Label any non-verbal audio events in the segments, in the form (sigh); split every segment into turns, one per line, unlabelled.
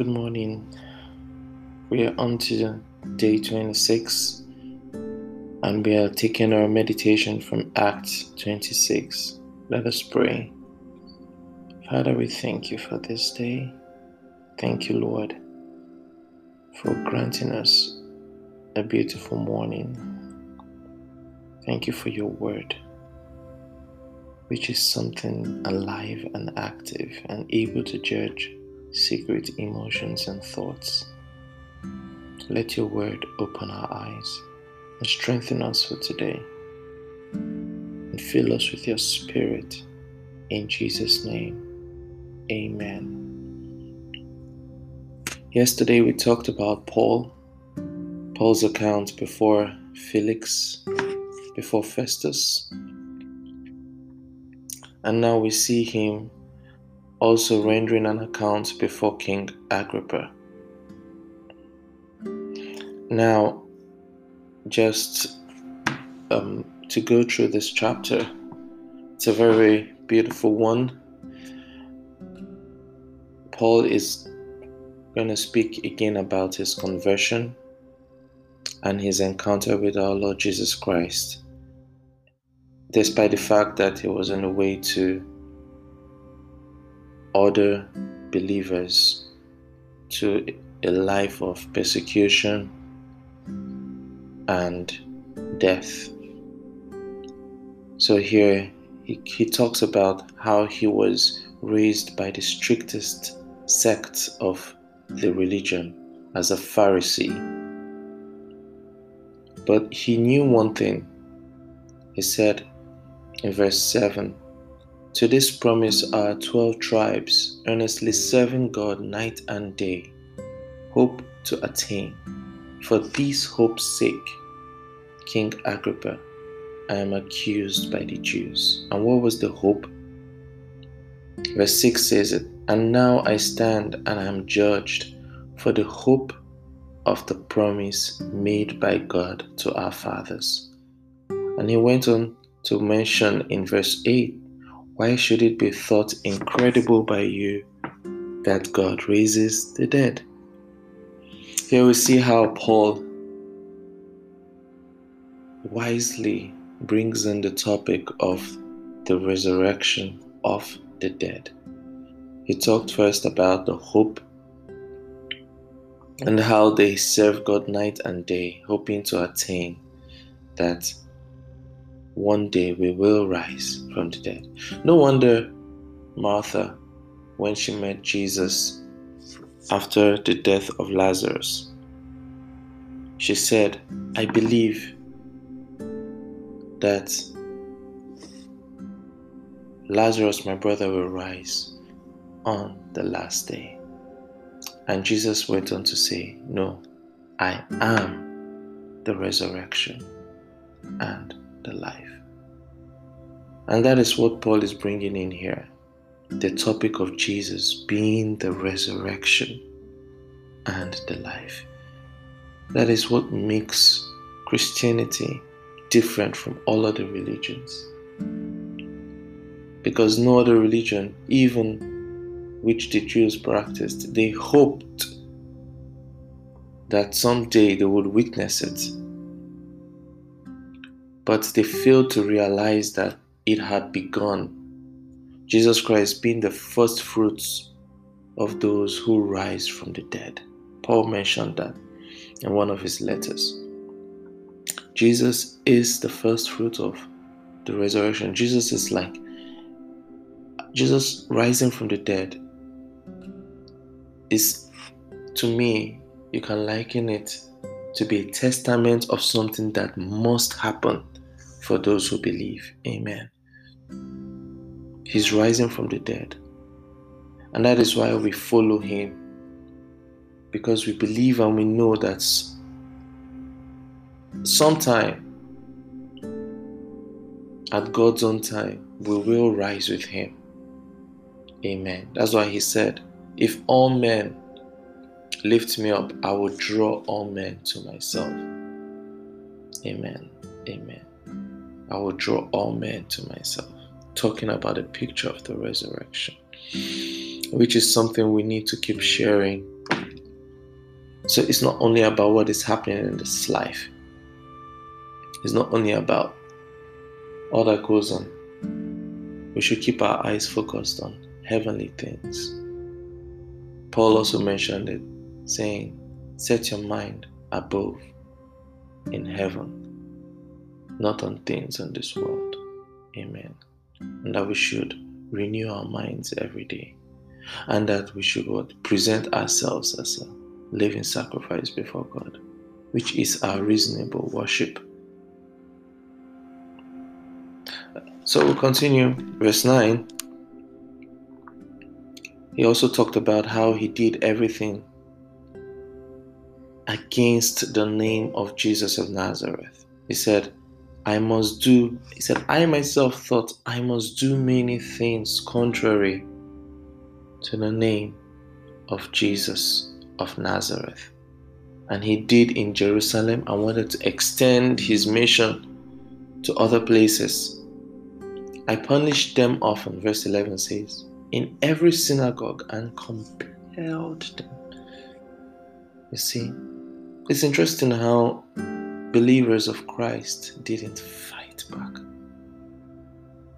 Good morning. We are on to day 26 and we are taking our meditation from Acts 26. Let us pray. Father, we thank you for this day. Thank you, Lord, for granting us a beautiful morning. Thank you for your word which is something alive and active and able to judge secret emotions and thoughts. Let your word open our eyes and strengthen us for today. And fill us with your spirit. In Jesus' name, amen. Yesterday we talked about Paul, Paul's account before Felix, before Festus, and now we see him also rendering an account before King Agrippa. Now, just um, to go through this chapter, it's a very beautiful one. Paul is going to speak again about his conversion and his encounter with our Lord Jesus Christ despite the fact that he was on the way to order believers to a life of persecution and death. So here he, he talks about how he was raised by the strictest sect of the religion as a Pharisee. But he knew one thing. He said, in verse 7 To this promise our twelve tribes earnestly serving God night and day, hope to attain. For this hope's sake, King Agrippa, I am accused by the Jews. And what was the hope? Verse 6 says it, And now I stand and I am judged for the hope of the promise made by God to our fathers. And he went on to mention in verse 8 why should it be thought incredible by you that God raises the dead? Here we see how Paul wisely brings in the topic of the resurrection of the dead. He talked first about the hope and how they serve God night and day, hoping to attain that one day we will rise from the dead. No wonder Martha, when she met Jesus after the death of Lazarus, she said, I believe that Lazarus, my brother, will rise on the last day. And Jesus went on to say, No, I am the resurrection and the life. And that is what Paul is bringing in here the topic of Jesus being the resurrection and the life. That is what makes Christianity different from all other religions. Because no other religion, even which the Jews practiced, they hoped that someday they would witness it but they failed to realize that it had begun. Jesus Christ being the first fruits of those who rise from the dead. Paul mentioned that in one of his letters. Jesus is the first fruit of the resurrection. Jesus is like Jesus rising from the dead is to me, you can liken it to be a testament of something that must happen for those who believe. Amen. He's rising from the dead. And that is why we follow him. Because we believe and we know that sometime, at God's own time, we will rise with him. Amen. That's why he said, If all men lift me up, I will draw all men to myself. Amen. Amen. I will draw all men to myself. Talking about a picture of the resurrection, which is something we need to keep sharing So it's not only about what is happening in this life, it's not only about all that goes on. We should keep our eyes focused on heavenly things. Paul also mentioned it, saying, Set your mind above in heaven, not on things in this world. Amen. And that we should renew our minds every day. And that we should what? Present ourselves as a living sacrifice before God, which is our reasonable worship. So we'll continue. Verse 9. He also talked about how he did everything against the name of Jesus of Nazareth. He said, I must do, he said, I myself thought I must do many things contrary to the name of Jesus of Nazareth. And he did in Jerusalem and wanted to extend his mission to other places. I punished them often, verse 11 says, in every synagogue and compelled them. You see, it's interesting how believers of Christ didn't fight back.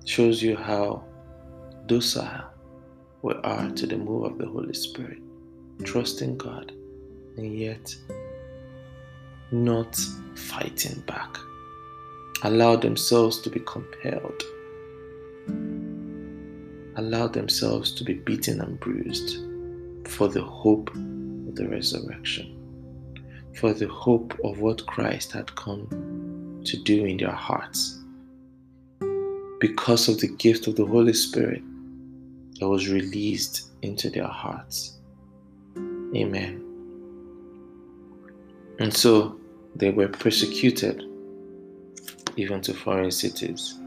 Shows you how docile we are to the move of the Holy Spirit, trusting God and yet not fighting back. Allow themselves to be compelled, allow themselves to be beaten and bruised for the hope of the resurrection for the hope of what Christ had come to do in their hearts. Because of the gift of the Holy Spirit that was released into their hearts. Amen. And so they were persecuted even to foreign cities.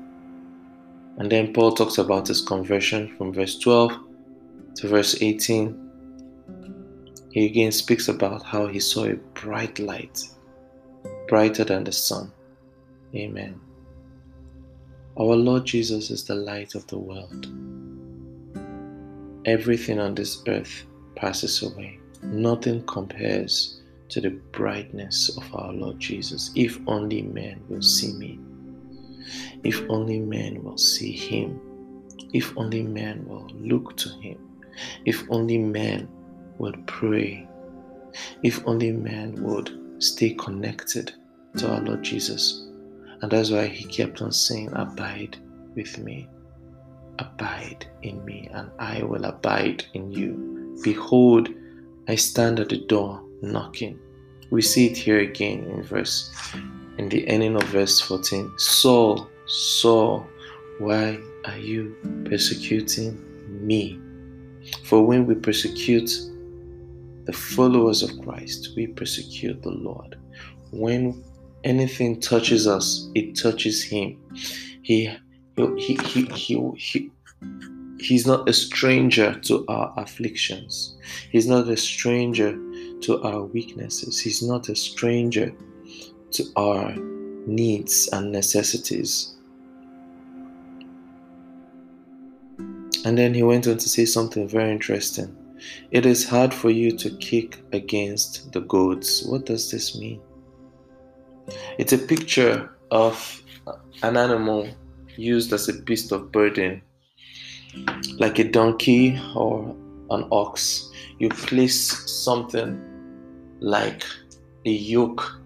And then Paul talks about his conversion from verse 12 to verse 18 he again speaks about how he saw a bright light, brighter than the sun. Amen. Our Lord Jesus is the light of the world. Everything on this earth passes away. Nothing compares to the brightness of our Lord Jesus. If only men will see me. If only men will see him. If only men will look to him. If only men would pray, if only man would stay connected to our Lord Jesus. And that's why he kept on saying, Abide with me, abide in me, and I will abide in you. Behold, I stand at the door knocking. We see it here again in verse, in the ending of verse 14. Saul, Saul, why are you persecuting me? For when we persecute the followers of Christ, we persecute the Lord. When anything touches us, it touches Him. He, he, he, he, he, He's not a stranger to our afflictions. He's not a stranger to our weaknesses. He's not a stranger to our needs and necessities. And then he went on to say something very interesting. It is hard for you to kick against the goads. What does this mean? It's a picture of an animal used as a beast of burden, like a donkey or an ox. You place something like a yoke,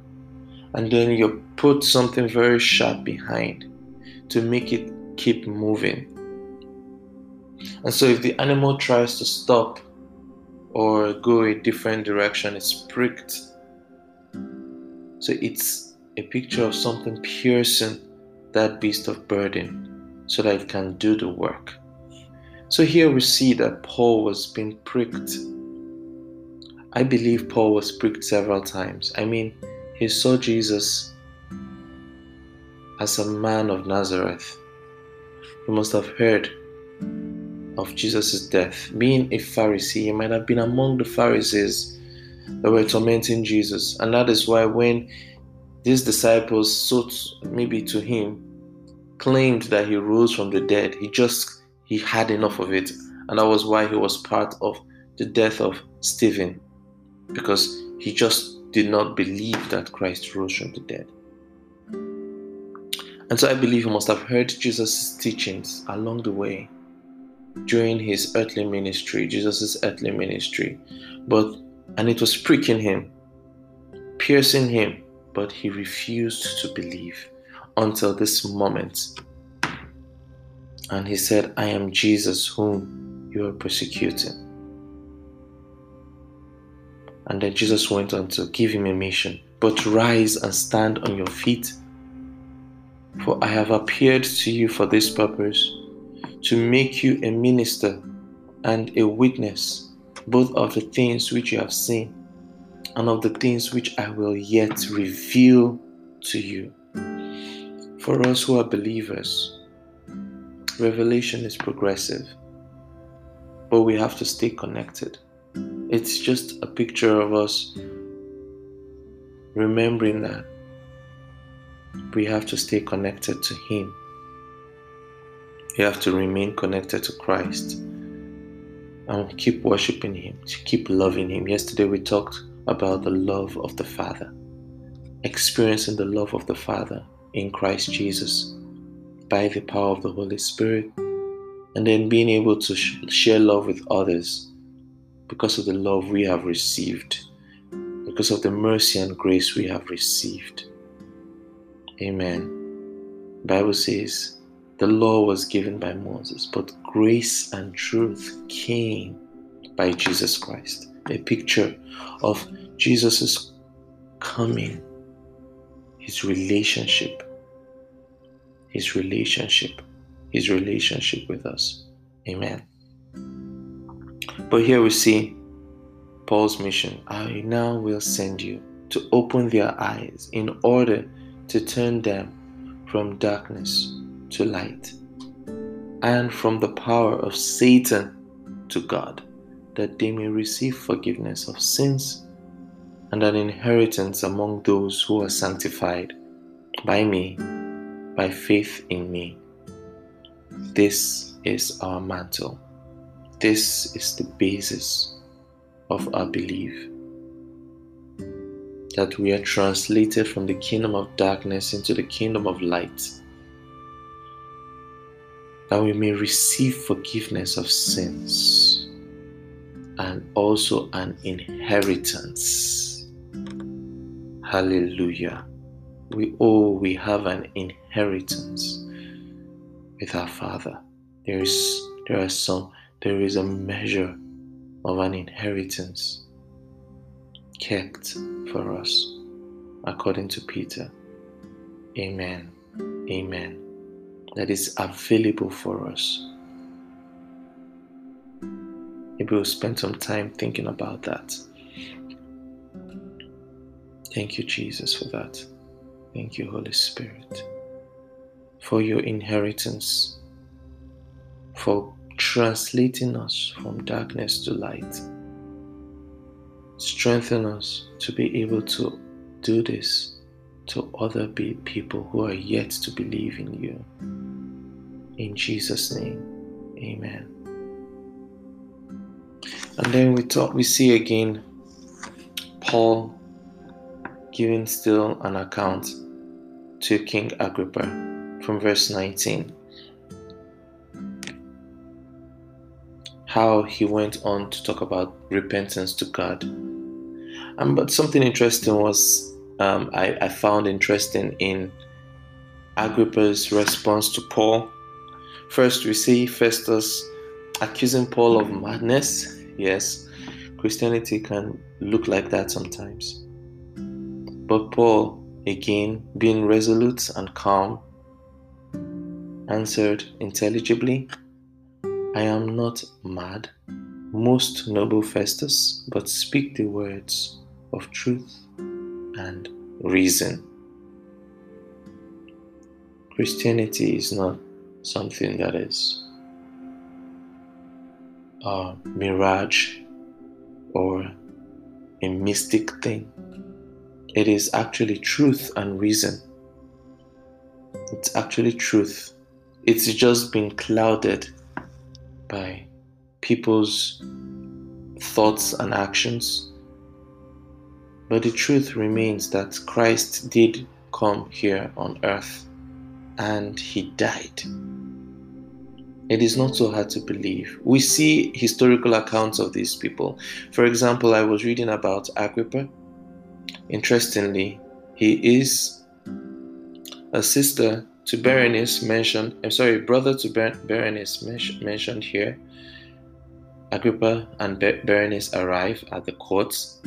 and then you put something very sharp behind to make it keep moving. And so, if the animal tries to stop, or go a different direction, it's pricked. So it's a picture of something piercing that beast of burden so that it can do the work. So here we see that Paul was being pricked. I believe Paul was pricked several times. I mean, he saw Jesus as a man of Nazareth. He must have heard of Jesus' death. Being a Pharisee, he might have been among the Pharisees that were tormenting Jesus. And that is why when these disciples sought maybe to him, claimed that he rose from the dead, he just he had enough of it. And that was why he was part of the death of Stephen. Because He just did not believe that Christ rose from the dead. And so I believe he must have heard Jesus' teachings along the way during his earthly ministry, Jesus' earthly ministry. But and it was pricking him, piercing him, but he refused to believe until this moment. And he said, I am Jesus whom you are persecuting. And then Jesus went on to give him a mission. But rise and stand on your feet. For I have appeared to you for this purpose, to make you a minister and a witness, both of the things which you have seen and of the things which I will yet reveal to you. For us who are believers, revelation is progressive, but we have to stay connected. It's just a picture of us remembering that we have to stay connected to Him. We have to remain connected to Christ and keep worshiping Him, to keep loving Him. Yesterday we talked about the love of the Father, experiencing the love of the Father in Christ Jesus by the power of the Holy Spirit, and then being able to share love with others because of the love we have received, because of the mercy and grace we have received. Amen. Bible says the law was given by Moses, but grace and truth came by Jesus Christ. A picture of Jesus' coming, his relationship, his relationship, his relationship with us. Amen. But here we see Paul's mission I now will send you to open their eyes in order to turn them from darkness to light and from the power of Satan to God, that they may receive forgiveness of sins and an inheritance among those who are sanctified by me, by faith in me. This is our mantle. This is the basis of our belief that we are translated from the kingdom of darkness into the kingdom of light, that we may receive forgiveness of sins and also an inheritance. Hallelujah. We oh we have an inheritance with our Father. There is there are some there is a measure of an inheritance kept for us, according to Peter. Amen. Amen. That is available for us. Maybe we'll spend some time thinking about that. Thank you, Jesus, for that. Thank you, Holy Spirit, for your inheritance, for translating us from darkness to light. Strengthen us to be able to do this to other people who are yet to believe in you. In Jesus' name, amen. And then we talk, we see again Paul giving still an account to King Agrippa from verse 19. how he went on to talk about repentance to God. And but something interesting was um, I, I found interesting in Agrippa's response to Paul. First, we see Festus accusing Paul of madness. Yes, Christianity can look like that sometimes. But Paul, again, being resolute and calm, answered intelligibly I am not mad, most noble Festus, but speak the words of truth and reason. Christianity is not something that is a mirage or a mystic thing. It is actually truth and reason. It's actually truth. It's just been clouded by people's thoughts and actions. But the truth remains that Christ did come here on earth and he died. It is not so hard to believe. We see historical accounts of these people. For example, I was reading about Agrippa. Interestingly, he is a sister to Berenice mentioned, I'm sorry, brother to Ber- Berenice mentioned here. Agrippa and Ber- Berenice arrive at the courts.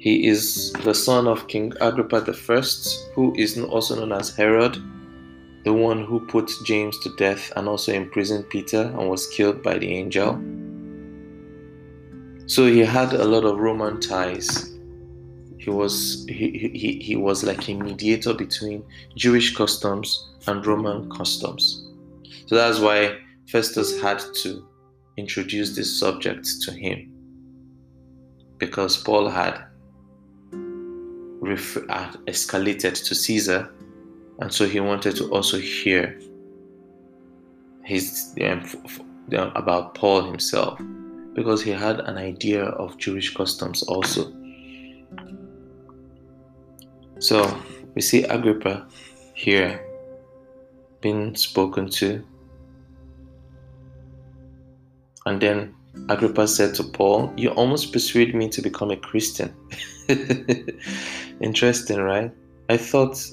He is the son of King Agrippa I, who is also known as Herod, the one who put James to death and also imprisoned Peter and was killed by the angel. So he had a lot of Roman ties. He was he, he, he was like a mediator between Jewish customs and Roman customs. So that's why Festus had to introduce this subject to him because Paul had ref- uh, escalated to Caesar, and so he wanted to also hear his um, f- f- about Paul himself because he had an idea of Jewish customs also. So we see Agrippa here being spoken to, and then Agrippa said to Paul, You almost persuaded me to become a Christian. (laughs) Interesting, right? I thought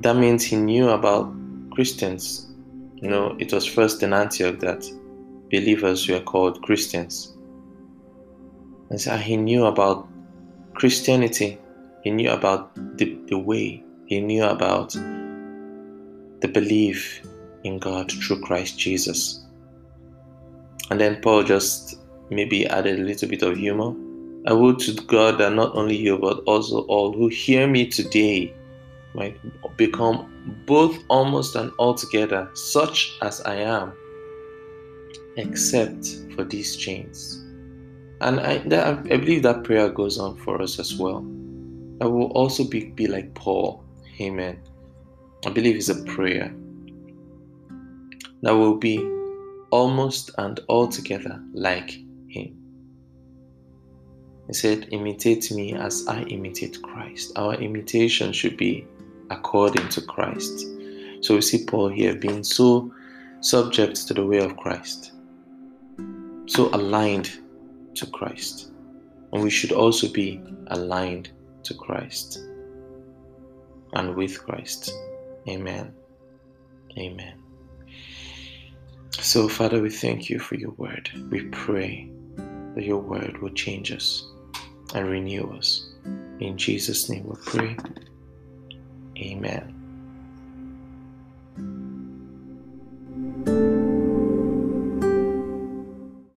that means he knew about Christians. You know, it was first in Antioch that believers were called Christians. And so he knew about Christianity. He knew about the, the way. He knew about the belief in God through Christ Jesus. And then Paul just maybe added a little bit of humor. I would to God that not only you, but also all who hear me today might become both almost and altogether such as I am, except for these chains. And I, that, I believe that prayer goes on for us as well. I will also be, be like Paul. Amen. I believe it's a prayer that will be almost and altogether like him. He said, Imitate me as I imitate Christ. Our imitation should be according to Christ. So we see Paul here being so subject to the way of Christ, so aligned to Christ. And we should also be aligned to Christ and with Christ. Amen. Amen. So, Father, we thank you for your word. We pray that your word will change us and renew us. In Jesus' name we pray. Amen.